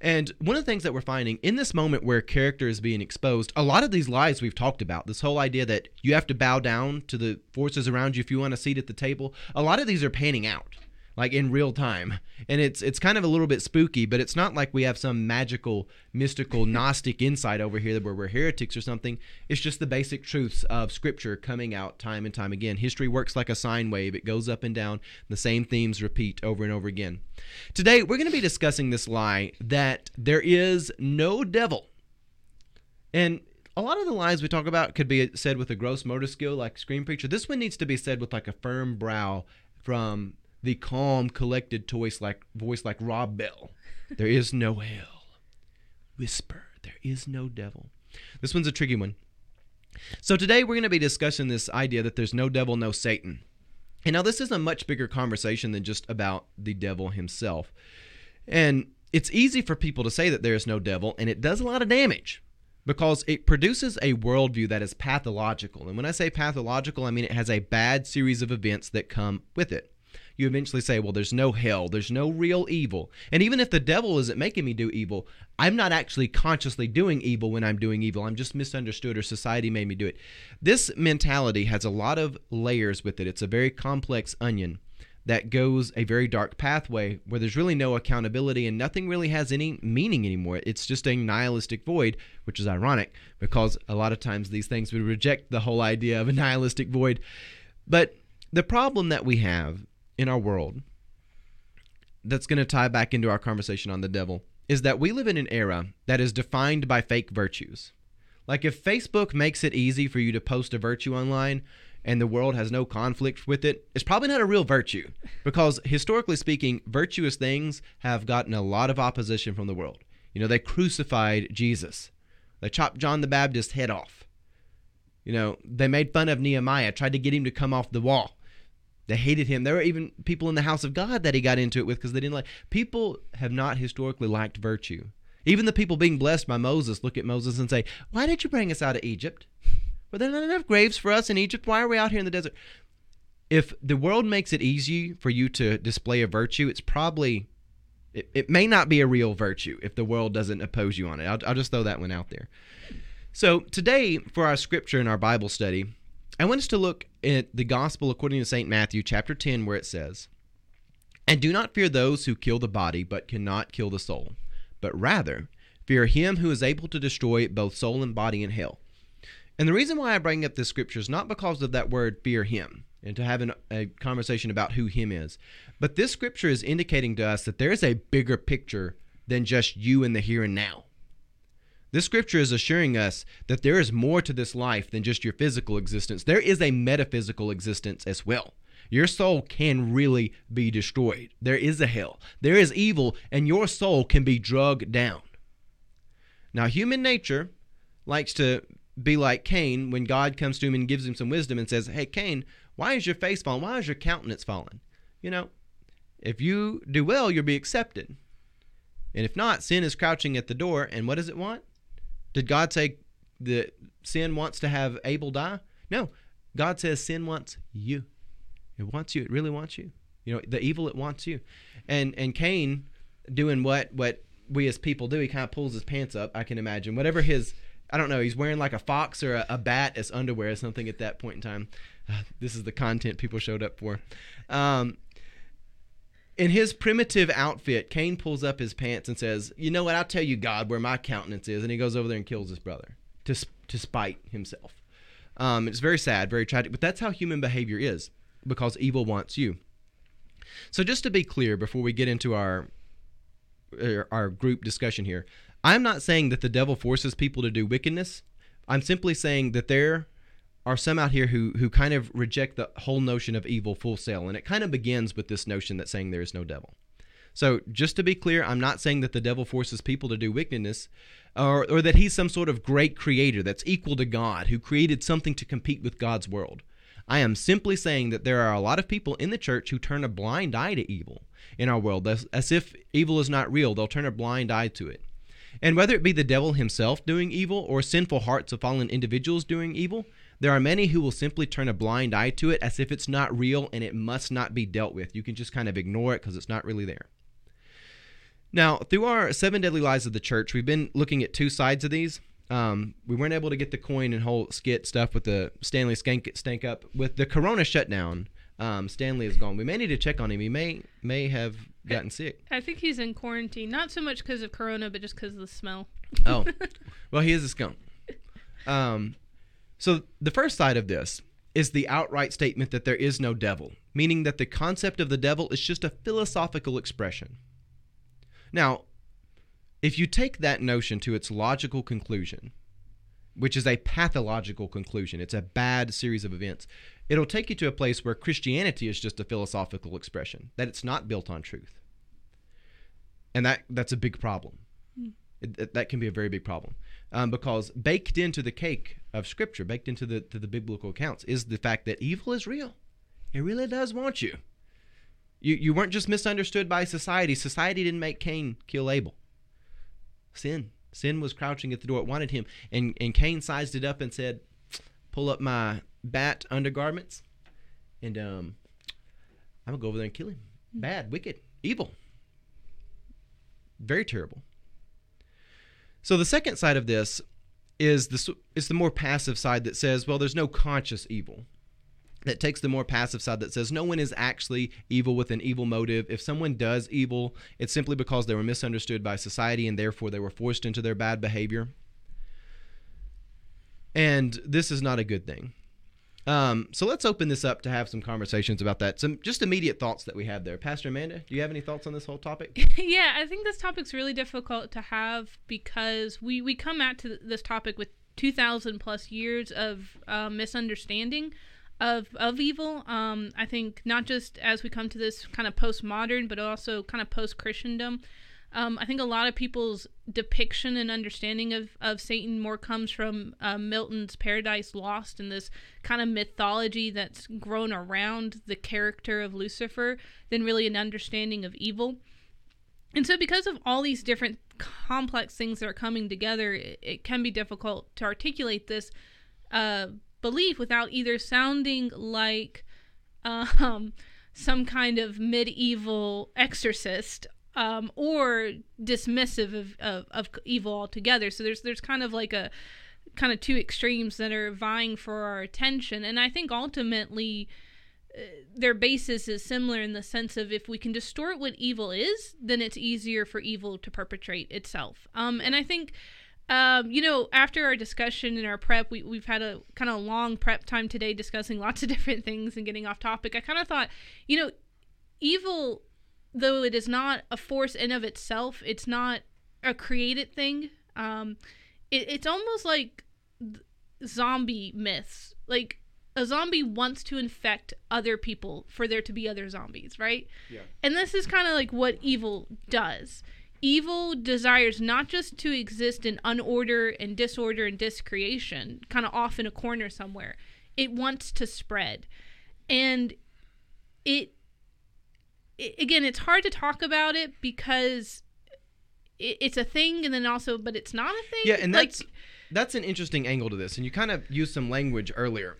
And one of the things that we're finding in this moment where character is being exposed, a lot of these lies we've talked about, this whole idea that you have to bow down to the forces around you if you want a seat at the table, a lot of these are panning out like in real time. And it's it's kind of a little bit spooky, but it's not like we have some magical, mystical, gnostic insight over here where we're heretics or something. It's just the basic truths of scripture coming out time and time again. History works like a sine wave. It goes up and down. The same themes repeat over and over again. Today, we're going to be discussing this lie that there is no devil. And a lot of the lies we talk about could be said with a gross motor skill like screen preacher. This one needs to be said with like a firm brow from the calm, collected voice like voice like Rob Bell. There is no hell. Whisper, there is no devil. This one's a tricky one. So today we're going to be discussing this idea that there's no devil, no Satan. And now this is a much bigger conversation than just about the devil himself. And it's easy for people to say that there is no devil, and it does a lot of damage because it produces a worldview that is pathological. And when I say pathological, I mean it has a bad series of events that come with it. You eventually say, well, there's no hell, there's no real evil. And even if the devil isn't making me do evil, I'm not actually consciously doing evil when I'm doing evil. I'm just misunderstood or society made me do it. This mentality has a lot of layers with it, it's a very complex onion that goes a very dark pathway where there's really no accountability and nothing really has any meaning anymore. It's just a nihilistic void, which is ironic because a lot of times these things would reject the whole idea of a nihilistic void. But the problem that we have in our world that's going to tie back into our conversation on the devil is that we live in an era that is defined by fake virtues. Like if Facebook makes it easy for you to post a virtue online, and the world has no conflict with it, it's probably not a real virtue because historically speaking, virtuous things have gotten a lot of opposition from the world. You know, they crucified Jesus. They chopped John the Baptist's head off. You know, they made fun of Nehemiah, tried to get him to come off the wall. They hated him. There were even people in the house of God that he got into it with because they didn't like. People have not historically liked virtue. Even the people being blessed by Moses look at Moses and say, Why did you bring us out of Egypt? Were there not enough graves for us in Egypt? Why are we out here in the desert? If the world makes it easy for you to display a virtue, it's probably, it, it may not be a real virtue if the world doesn't oppose you on it. I'll, I'll just throw that one out there. So today, for our scripture in our Bible study, I want us to look at the gospel according to St. Matthew, chapter 10, where it says, And do not fear those who kill the body, but cannot kill the soul, but rather fear him who is able to destroy both soul and body in hell. And the reason why I bring up this scripture is not because of that word fear him and to have an, a conversation about who him is, but this scripture is indicating to us that there is a bigger picture than just you in the here and now. This scripture is assuring us that there is more to this life than just your physical existence. There is a metaphysical existence as well. Your soul can really be destroyed. There is a hell. There is evil, and your soul can be drugged down. Now, human nature likes to be like Cain when God comes to him and gives him some wisdom and says, Hey, Cain, why is your face falling? Why is your countenance falling? You know, if you do well, you'll be accepted. And if not, sin is crouching at the door. And what does it want? Did God say that sin wants to have Abel die? No. God says sin wants you. It wants you. It really wants you. You know, the evil it wants you. And and Cain doing what what we as people do, he kind of pulls his pants up, I can imagine. Whatever his I don't know. He's wearing like a fox or a, a bat as underwear or something at that point in time. Uh, this is the content people showed up for. Um, in his primitive outfit, Cain pulls up his pants and says, "You know what? I'll tell you, God, where my countenance is." And he goes over there and kills his brother to to spite himself. Um, it's very sad, very tragic, but that's how human behavior is because evil wants you. So just to be clear, before we get into our our group discussion here, I'm not saying that the devil forces people to do wickedness. I'm simply saying that there are some out here who who kind of reject the whole notion of evil full sail, and it kind of begins with this notion that saying there is no devil. So just to be clear, I'm not saying that the devil forces people to do wickedness, or or that he's some sort of great creator that's equal to God who created something to compete with God's world. I am simply saying that there are a lot of people in the church who turn a blind eye to evil in our world, as, as if evil is not real. They'll turn a blind eye to it. And whether it be the devil himself doing evil or sinful hearts of fallen individuals doing evil, there are many who will simply turn a blind eye to it as if it's not real and it must not be dealt with. You can just kind of ignore it because it's not really there. Now, through our seven deadly lies of the church, we've been looking at two sides of these. Um, we weren't able to get the coin and whole skit stuff with the Stanley skank stank up with the Corona shutdown. Um, Stanley is gone. We may need to check on him. He may may have gotten sick. I think he's in quarantine, not so much because of corona, but just because of the smell. Oh, well, he is a skunk. Um, so the first side of this is the outright statement that there is no devil, meaning that the concept of the devil is just a philosophical expression. Now, if you take that notion to its logical conclusion, which is a pathological conclusion, it's a bad series of events, it'll take you to a place where Christianity is just a philosophical expression, that it's not built on truth. And that that's a big problem. It, that can be a very big problem um, because baked into the cake of Scripture, baked into the the biblical accounts, is the fact that evil is real, It really does want you. You you weren't just misunderstood by society. Society didn't make Cain kill Abel. Sin. Sin was crouching at the door. It wanted him. And and Cain sized it up and said, Pull up my bat undergarments and um I'm gonna go over there and kill him. Bad, wicked, evil. Very terrible. So the second side of this is the is the more passive side that says, well, there's no conscious evil. That takes the more passive side that says no one is actually evil with an evil motive. If someone does evil, it's simply because they were misunderstood by society and therefore they were forced into their bad behavior. And this is not a good thing. Um, so let's open this up to have some conversations about that. Some just immediate thoughts that we have there. Pastor Amanda, do you have any thoughts on this whole topic? yeah, I think this topic's really difficult to have because we we come at to this topic with 2000 plus years of uh, misunderstanding of of evil. Um, I think not just as we come to this kind of postmodern, but also kind of post Christendom. Um, I think a lot of people's depiction and understanding of, of Satan more comes from uh, Milton's Paradise Lost and this kind of mythology that's grown around the character of Lucifer than really an understanding of evil. And so, because of all these different complex things that are coming together, it, it can be difficult to articulate this uh, belief without either sounding like um, some kind of medieval exorcist um, or dismissive of, of, of evil altogether. So there's there's kind of like a kind of two extremes that are vying for our attention, and I think ultimately uh, their basis is similar in the sense of if we can distort what evil is, then it's easier for evil to perpetrate itself. Um, and I think. Um, you know, after our discussion and our prep, we, we've had a kind of long prep time today discussing lots of different things and getting off topic. I kind of thought, you know, evil though it is not a force in of itself, it's not a created thing. Um, it, it's almost like th- zombie myths. Like a zombie wants to infect other people for there to be other zombies, right? Yeah. And this is kind of like what evil does. Evil desires not just to exist in unorder and disorder and discreation, kind of off in a corner somewhere. It wants to spread. And it again, it's hard to talk about it because it, it's a thing, and then also, but it's not a thing. Yeah, and Like, that's that's an interesting angle to this. And you kind of used some language earlier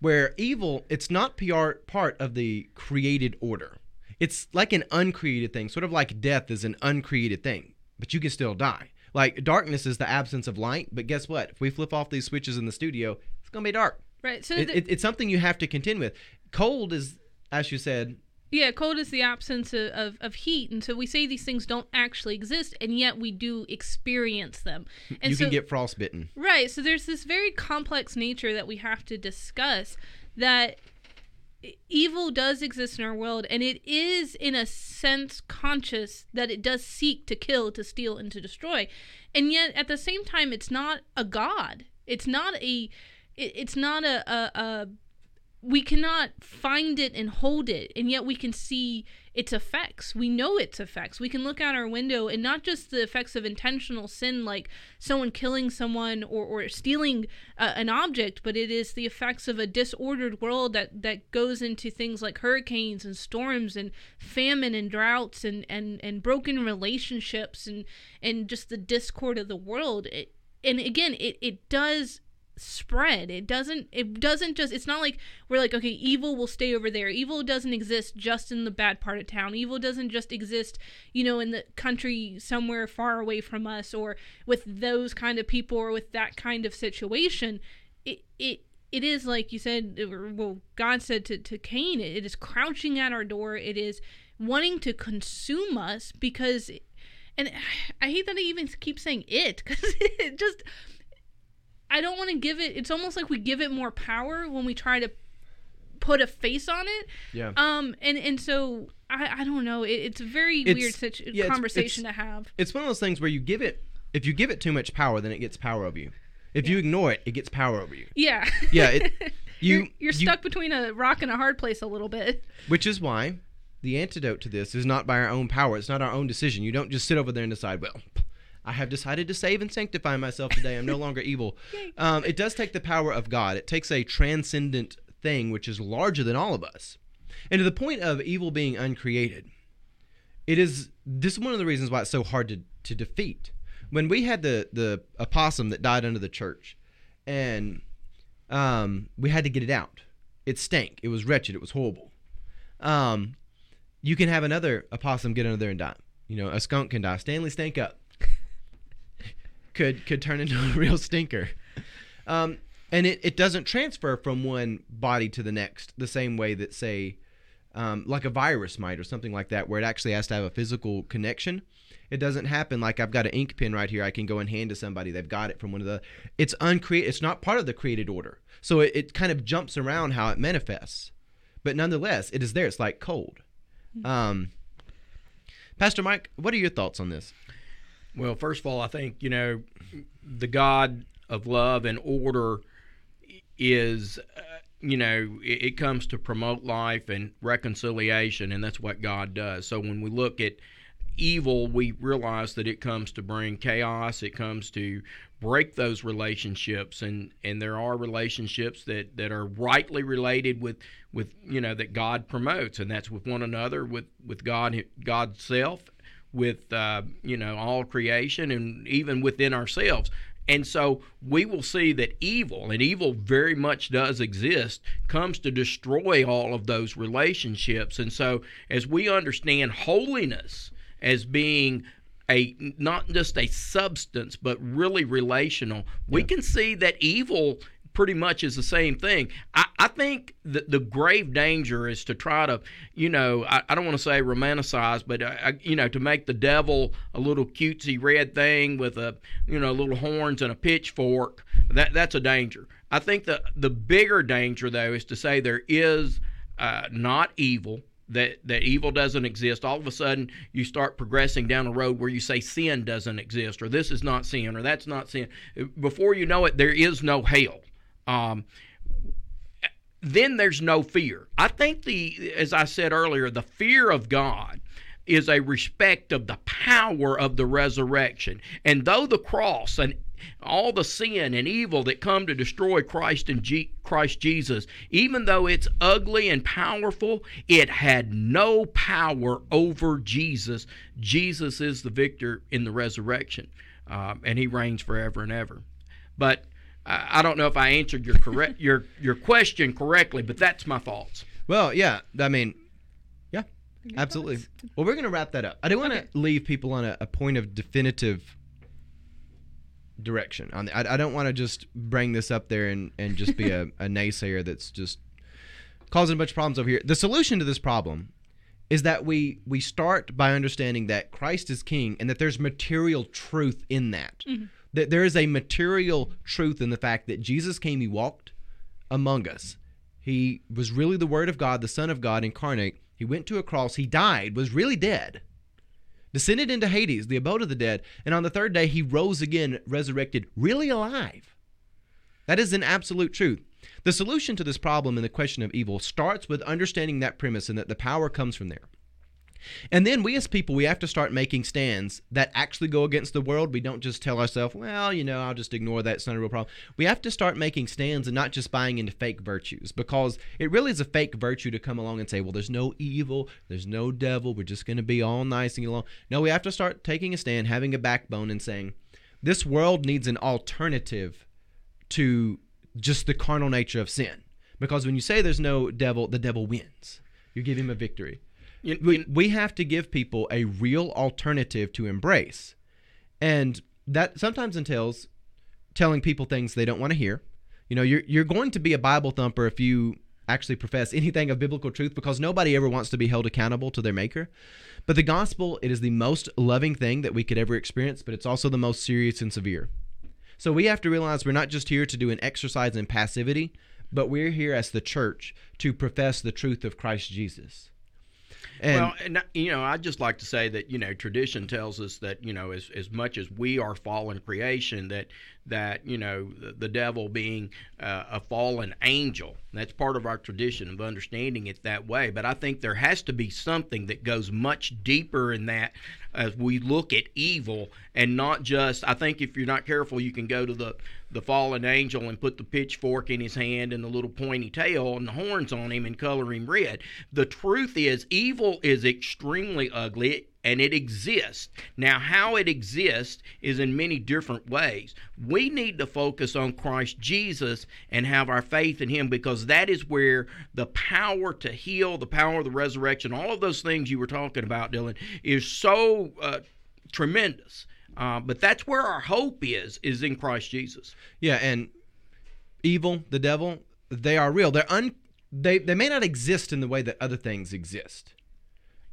where evil it's not PR part of the created order. It's like an uncreated thing, sort of like death is an uncreated thing, but you can still die. Like darkness is the absence of light, but guess what? If we flip off these switches in the studio, it's gonna be dark. right. So It, the- it, it's something you have to contend with. Cold is, as you said, Yeah, cold is the absence of, of, of heat, and so we say these things don't actually exist, and yet we do experience them. And you so, can get frostbitten. right. So there's this very complex nature that we have to discuss that evil does exist in our world, and it is in a sense conscious that it does seek to kill, to steal, and to destroy, and yet at the same time, it's not a god. It's not a. it- It's not a, a, a we cannot find it and hold it and yet we can see its effects. We know its effects. We can look out our window and not just the effects of intentional sin like someone killing someone or, or stealing uh, an object but it is the effects of a disordered world that that goes into things like hurricanes and storms and famine and droughts and and and broken relationships and and just the discord of the world. It, and again it it does spread. It doesn't it doesn't just it's not like we're like okay evil will stay over there. Evil doesn't exist just in the bad part of town. Evil doesn't just exist you know in the country somewhere far away from us or with those kind of people or with that kind of situation. It it it is like you said well god said to, to cain it, it is crouching at our door. It is wanting to consume us because and i hate that i even keep saying it because it just I don't want to give it. It's almost like we give it more power when we try to put a face on it. Yeah. Um. And and so I I don't know. It, it's a very It's- weird situ- yeah, conversation it's- to have. it's one of those things where you give it if you give it too much power then it gets power over you if you ignore it it gets power over you Yeah. Yeah, it- you- you're, you're you- stuck between a rock and a hard place a little bit. which is why the antidote to this is not by our own power it's not our own decision you don't just sit over there and decide well i have decided to save and sanctify myself today i'm no longer evil um, it does take the power of god it takes a transcendent thing which is larger than all of us. And to the point of evil being uncreated, it is this is one of the reasons why it's so hard to, to defeat. When we had the the opossum that died under the church, and um, we had to get it out. It stank. It was wretched. It was horrible. Um, you can have another opossum get under there and die. You know, a skunk can die. Stanley Stank up could could turn into a real stinker. Um, and it, it doesn't transfer from one body to the next the same way that say um, like a virus might or something like that where it actually has to have a physical connection. It doesn't happen like i've got an ink pen right here i can go and hand to somebody they've got it from one of the it's uncreated it's not part of the created order. So it, it kind of jumps around how it manifests. But nonetheless it is there it's like cold. Um, pastor mike what are your thoughts on this Well, first of all, I think, you know, the God of love and order is, uh, you know, it, it comes to promote life and reconciliation, and that's what God does. So when we look at evil, we realize that it comes to bring chaos, it comes to break those relationships and and there are relationships that that are rightly related with with you know that God promotes and that's with one another with with God God's self with uh, you know all creation and even within ourselves. And so we will see that evil, and evil very much does exist, comes to destroy all of those relationships. And so as we understand holiness as being a not just a substance but really relational, we can see that evil pretty much is the same thing. I, I think the, the grave danger is to try to, you know, I, I don't want to say romanticize, but, uh, you know, to make the devil a little cutesy red thing with a, you know, little horns and a pitchfork. That That's a danger. I think the, the bigger danger, though, is to say there is uh, not evil. That, that evil doesn't exist. All of a sudden, you start progressing down a road where you say sin doesn't exist, or this is not sin, or that's not sin. Before you know it, there is no hell um, then there's no fear. I think the, as I said earlier, the fear of God is a respect of the power of the resurrection. And though the cross and all the sin and evil that come to destroy Christ and G- Christ Jesus, even though it's ugly and powerful, it had no power over Jesus. Jesus is the victor in the resurrection, um, and He reigns forever and ever. But I, I don't know if I answered your correct your your question correctly, but that's my thoughts. Well, yeah, I mean, yeah, absolutely. Well, we're gonna wrap that up. I do want to Okay. leave people on a, a point of definitive direction. On the, I, I don't want to just bring this up there and and just be a, a naysayer that's just causing a bunch of problems over here. The solution to this problem is that we we start by understanding that Christ is King and that there's material truth in that. That there is a material truth in the fact that Jesus came, He walked among us. He was really the Word of God, the Son of God incarnate. He went to a cross. He died, was really dead, descended into Hades, the abode of the dead, and on the third day he rose again, resurrected, really alive. That is an absolute truth. The solution to this problem and the question of evil starts with understanding that premise and that the power comes from there. And then we as people, we have to start making stands that actually go against the world. We don't just tell ourselves, well, you know, I'll just ignore that. It's not a real problem. We have to start making stands and not just buying into fake virtues because it really is a fake virtue to come along and say, well, there's no evil, there's no devil, we're just going to be all nice and along. No, we have to start taking a stand, having a backbone, and saying, this world needs an alternative to just the carnal nature of sin. Because when you say there's no devil, the devil wins. You give him a victory You- we, we have to give people a real alternative to embrace. And that sometimes entails telling people things they don't want to hear. You know you're, you're going to be a bible thumper if you actually profess anything of biblical truth because nobody ever wants to be held accountable to their maker. But the gospel it is the most loving thing that we could ever experience but it's also the most serious and severe. So we have to realize we're not just here to do an exercise in passivity but we're here as the church to profess the truth of christ jesus and well, and, you know, I'd just like to say that you know tradition tells us that you know as as much as we are fallen creation, that that you know the, devil being uh, a fallen angel. That's part of our tradition of understanding it that way. But I think there has to be something that goes much deeper in that as we look at evil and not just. I think if you're not careful, you can go to the the fallen angel and put the pitchfork in his hand and the little pointy tail and the horns on him and color him red. The truth is, evil is extremely ugly and it exists. Now, how it exists is in many different ways. We need to focus on Christ Jesus and have our faith in Him because that is where the power to heal, the power of the resurrection, all of those things you were talking about, Dylan, is so uh, tremendous. Uh, but that's where our hope is, is in Christ Jesus. Yeah, and evil, the devil, they are real. They're un they they may not exist in the way that other things exist.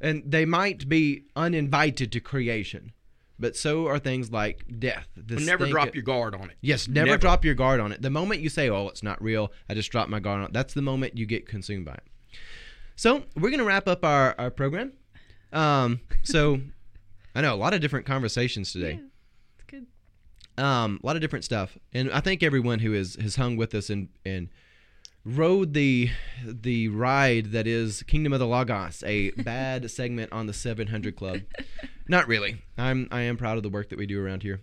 And they might be uninvited to creation. But so are things like death. the never stink- drop your guard on it. Yes, never, Never. drop your guard on it. The moment you say, "Oh, it's not real," I just dropped my guard on it. That's the moment you get consumed by it. So we're gonna wrap up our our program. Um, so I know a lot of different conversations today. Yeah, it's good. Um, a lot of different stuff, and I think everyone who has has hung with us and and rode the the ride that is Kingdom of the Logos, a bad segment on the 700 Club. Not really. I'm I am proud of the work that we do around here.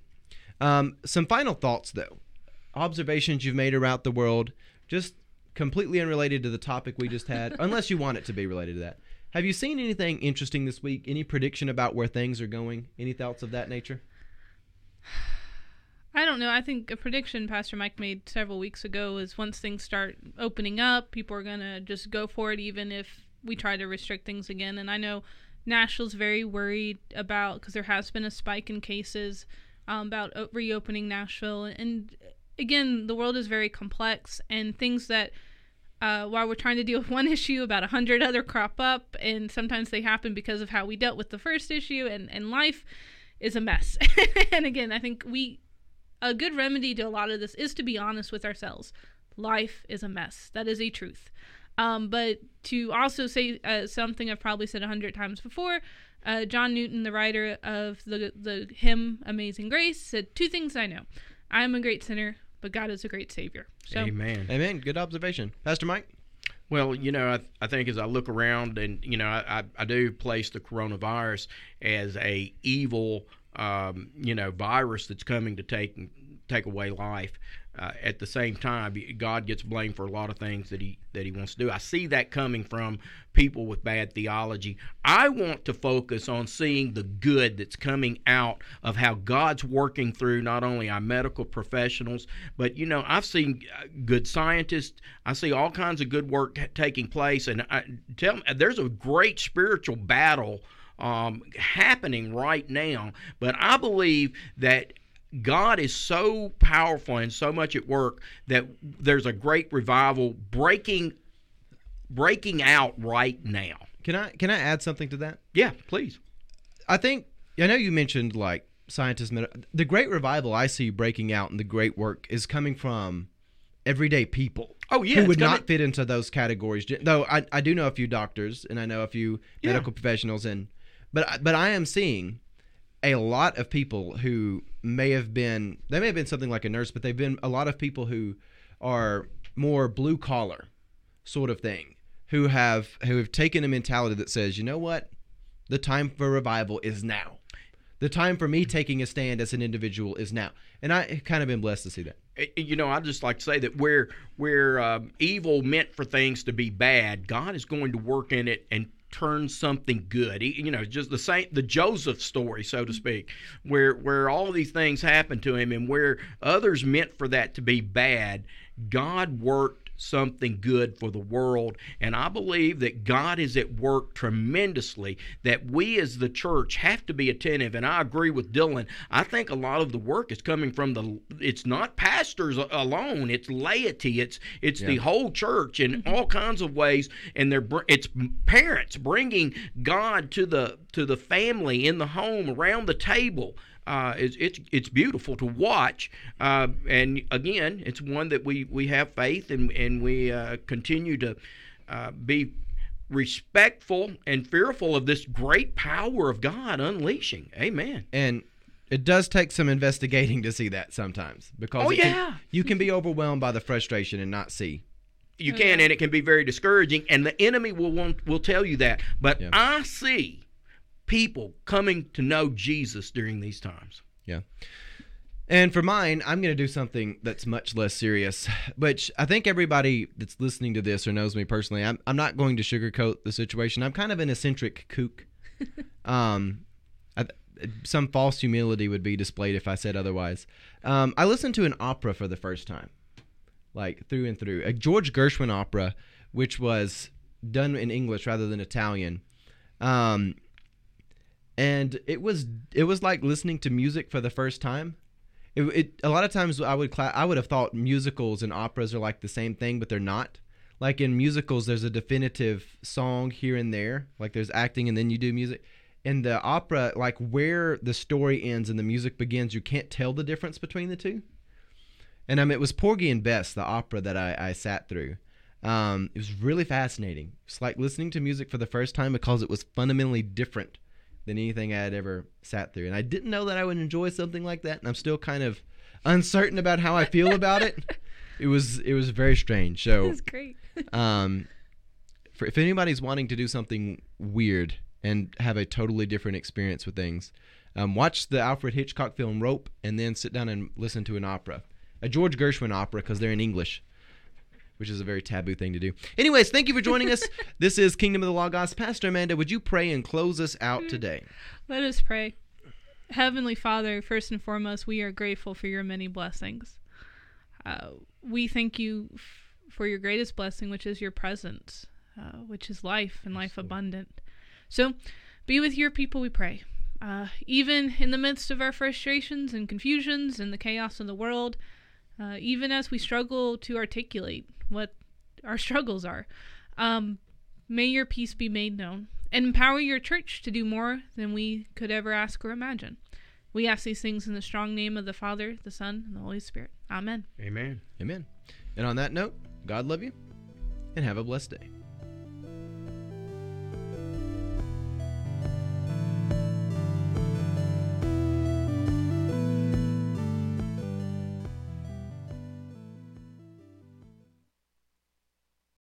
Um, some final thoughts though, observations you've made around the world, just completely unrelated to the topic we just had, unless you want it to be related to that. Have you seen anything interesting this week? Any prediction about where things are going? Any thoughts of that nature? I don't know. I think a prediction Pastor Mike made several weeks ago is once things start opening up, people are going to just go for it, even if we try to restrict things again. And I know Nashville's very worried about, because there has been a spike in cases um, about reopening Nashville. And again, the world is very complex, and things that uh, while we're trying to deal with one issue, about a hundred other crop up, and sometimes they happen because of how we dealt with the first issue, and, and life is a mess. and again, I think we a good remedy to a lot of this is to be honest with ourselves. Life is a mess. That is a truth. Um, but to also say uh, something I've probably said a hundred times before, uh, John Newton, the writer of the the hymn "Amazing Grace," said two things I know: I am a great sinner, but God is a great Savior. So Amen. Amen. Good observation, Pastor Mike. Well, you know, I, I think as I look around, and you know, I, I, I do place the coronavirus as a evil, um, you know, virus that's coming to take take away life. Uh, at the same time, God gets blamed for a lot of things that he that he wants to do. I see that coming from people with bad theology. I want to focus on seeing the good that's coming out of how God's working through not only our medical professionals, but you know, I've seen uh, good scientists. I see all kinds of good work taking place, and I, tell me, there's a great spiritual battle um, happening right now. But I believe that God is so powerful and so much at work that there's a great revival breaking breaking out right now. Can I can I add something to that? Yeah, please. I think I know you mentioned like scientists. The great revival I see breaking out and the great work is coming from everyday people. Oh yeah, who would not fit into those categories. Though I, I do know a few doctors and I know a few Yeah. medical professionals and but but I am seeing a lot of people who may have been they may have been something like a nurse, but they've been a lot of people who are more blue collar sort of thing who have who have taken a mentality that says, you know what, the time for revival is now. The time for me taking a stand as an individual is now, and I kind of been blessed to see that. You know, I just like to say that where where um, evil meant for things to be bad, God is going to work in it and turn something good. He, you know, just the same the Joseph story, so to speak, where where all these things happened to him and where others meant for that to be bad, God worked something good for the world. And I believe that God is at work tremendously that we as the church have to be attentive. And I agree with Dylan. I think a lot of the work is coming from the it's not pastors alone. It's laity. It's it's the whole church in mm-hmm. all kinds of ways. And they're it's parents bringing God to the to the family in the home around the table uh, it's, it's it's beautiful to watch, uh, and again, it's one that we, we have faith and and we uh, continue to uh, be respectful and fearful of this great power of God unleashing. Amen. And it does take some investigating to see that sometimes because Oh, it can- yeah. you can be overwhelmed by the frustration and not see. You Oh, can, and it can be very discouraging. And the enemy will want will tell you that. But Yeah. I see people coming to know Jesus during these times. Yeah. And for mine, I'm going to do something that's much less serious, which I think everybody that's listening to this or knows me personally, I'm, I'm not going to sugarcoat the situation. I'm kind of an eccentric kook. um, I, some false humility would be displayed if I said otherwise. Um, I listened to an opera for the first time, like through and through, a George Gershwin opera, which was done in English rather than Italian. Um, and it was it was like listening to music for the first time. It, it a lot of times I would cla- I would have thought musicals and operas are like the same thing, but they're not. Like in musicals, there's a definitive song here and there, like there's acting and then you do music. In the opera, like where the story ends and the music begins, you can't tell the difference between the two. And um, it was Porgy and Bess, the opera that I, I sat through. Um, it was really fascinating. It's like listening to music for the first time because it was fundamentally different than anything I had ever sat through. And I didn't know that I would enjoy something like that, and I'm still kind of uncertain about how I feel about it. It was it was very strange. So, That's great. um, for, if anybody's wanting to do something weird and have a totally different experience with things, um, watch the Alfred Hitchcock film Rope, and then sit down and listen to an opera, a George Gershwin opera, because they're in English. Which is a very taboo thing to do. Anyways, thank you for joining us. This is Kingdom of the Logos. Pastor Amanda, would you pray and close us out today? Let us pray. Heavenly Father, first and foremost, we are grateful for your many blessings. Uh, we thank you f- for your greatest blessing, which is your presence, uh, which is life and life abundant. So, be with your people, we pray. Uh, even in the midst of our frustrations and confusions and the chaos of the world, uh, even as we struggle to articulate what our struggles are, um, may your peace be made known and empower your church to do more than we could ever ask or imagine. We ask these things in the strong name of the Father, the Son, and the Holy Spirit. Amen. Amen. Amen. And on that note, God love you and have a blessed day.